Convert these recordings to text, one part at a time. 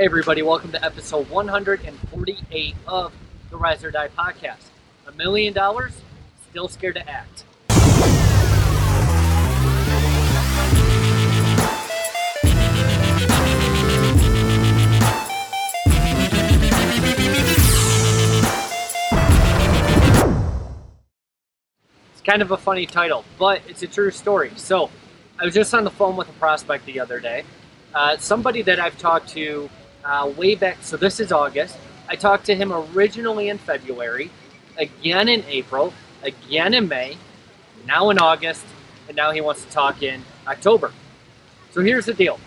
Hey, everybody, welcome to episode 148 of the Rise or Die podcast. A million dollars, still scared to act. It's kind of a funny title, but it's a true story. So, I was just on the phone with a prospect the other day. Uh, somebody that I've talked to uh, way back, so this is August. I talked to him originally in February, again in April, again in May, now in August, and now he wants to talk in October. So here's the deal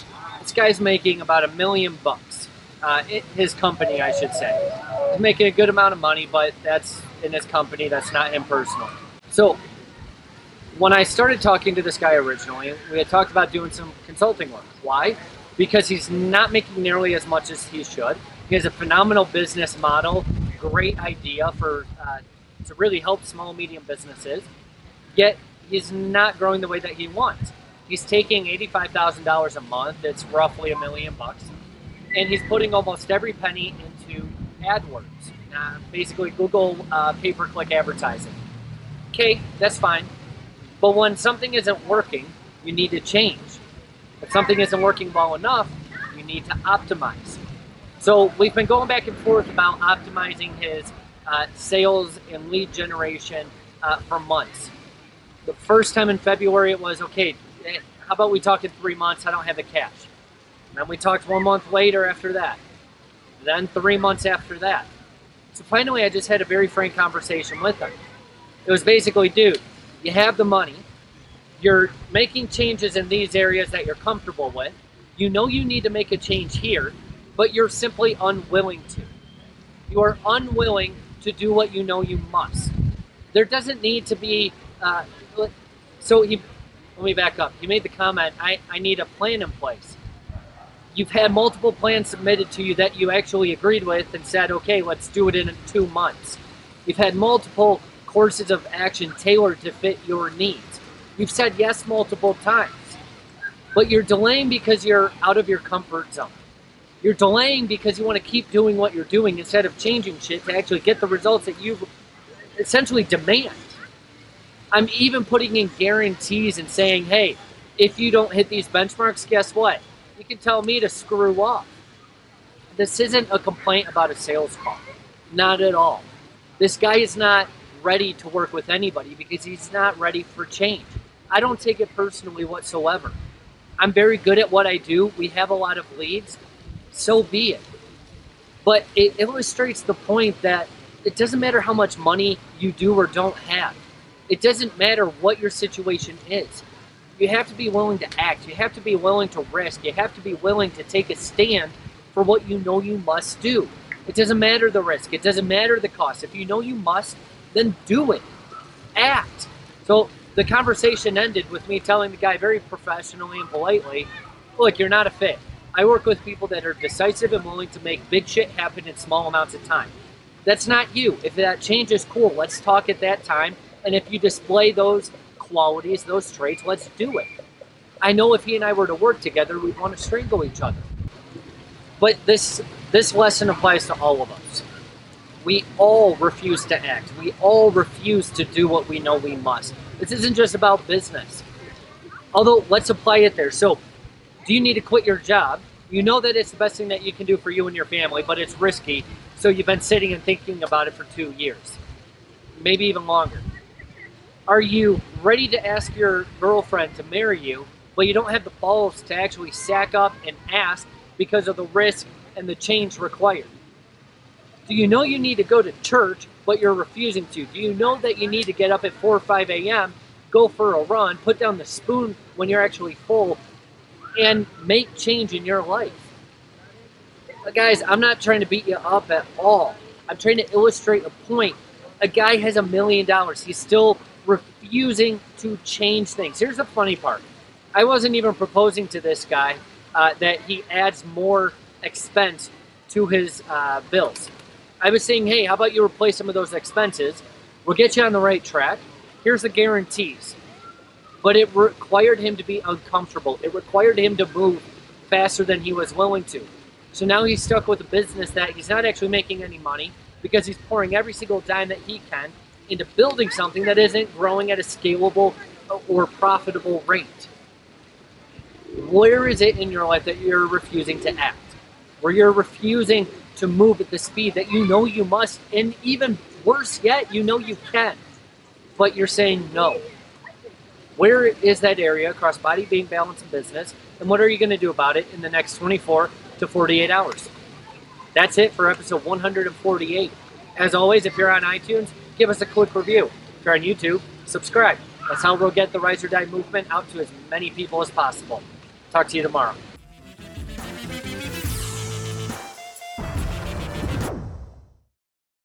this guy's making about a million bucks. Uh, his company, I should say. He's making a good amount of money, but that's in his company, that's not him personally. So when I started talking to this guy originally, we had talked about doing some consulting work. Why? Because he's not making nearly as much as he should. He has a phenomenal business model, great idea for uh, to really help small medium businesses. Yet he's not growing the way that he wants. He's taking eighty-five thousand dollars a month. It's roughly a million bucks, and he's putting almost every penny into AdWords, uh, basically Google uh, pay-per-click advertising. Okay, that's fine but when something isn't working, you need to change. If something isn't working well enough, you need to optimize. So we've been going back and forth about optimizing his uh, sales and lead generation uh, for months. The first time in February, it was okay. Eh, how about we talk in three months? I don't have the cash. And then we talked one month later after that. Then three months after that. So finally, I just had a very frank conversation with him. It was basically, dude, you have the money, you're making changes in these areas that you're comfortable with, you know you need to make a change here, but you're simply unwilling to. You are unwilling to do what you know you must. There doesn't need to be. Uh, so he, let me back up. He made the comment, I, I need a plan in place. You've had multiple plans submitted to you that you actually agreed with and said, okay, let's do it in two months. You've had multiple courses of action tailored to fit your needs. You've said yes multiple times, but you're delaying because you're out of your comfort zone. You're delaying because you want to keep doing what you're doing instead of changing shit to actually get the results that you essentially demand. I'm even putting in guarantees and saying, hey, if you don't hit these benchmarks, guess what? You can tell me to screw off. This isn't a complaint about a sales call. Not at all. This guy is not ready to work with anybody because he's not ready for change. I don't take it personally whatsoever. I'm very good at what I do. We have a lot of leads. So be it. But it illustrates the point that it doesn't matter how much money you do or don't have. It doesn't matter what your situation is. You have to be willing to act. You have to be willing to risk. You have to be willing to take a stand for what you know you must do. It doesn't matter the risk. It doesn't matter the cost. If you know you must, then do it. Act. So the conversation ended with me telling the guy very professionally and politely, look, you're not a fit. I work with people that are decisive and willing to make big shit happen in small amounts of time. That's not you. If that change is cool, let's talk at that time. And if you display those qualities, those traits, let's do it. I know if he and I were to work together, we'd want to strangle each other. But this this lesson applies to all of us we all refuse to act. We all refuse to do what we know we must. This isn't just about business. Although, let's apply it there. So, do you need to quit your job? You know that it's the best thing that you can do for you and your family, but it's risky. So, you've been sitting and thinking about it for two years, maybe even longer. Are you ready to ask your girlfriend to marry you, but you don't have the balls to actually sack up and ask because of the risk and the change required? Do you know you need to go to church, but you're refusing to? Do you know that you need to get up at 4 or 5 a.m., go for a run, put down the spoon when you're actually full, and make change in your life? But guys, I'm not trying to beat you up at all. I'm trying to illustrate a point. A guy has a million dollars. He's still refusing to change things. Here's the funny part I wasn't even proposing to this guy uh, that he adds more expense to his uh, bills. I was saying, hey, how about you replace some of those expenses? We'll get you on the right track. Here's the guarantees. But it required him to be uncomfortable. It required him to move faster than he was willing to. So now he's stuck with a business that he's not actually making any money because he's pouring every single dime that he can into building something that isn't growing at a scalable or profitable rate. Where is it in your life that you're refusing to act? Where you're refusing to move at the speed that you know you must, and even worse yet, you know you can, but you're saying no. Where is that area across body, being, balance, and business? And what are you going to do about it in the next 24 to 48 hours? That's it for episode 148. As always, if you're on iTunes, give us a quick review. If you're on YouTube, subscribe. That's how we'll get the Rise or Die movement out to as many people as possible. Talk to you tomorrow.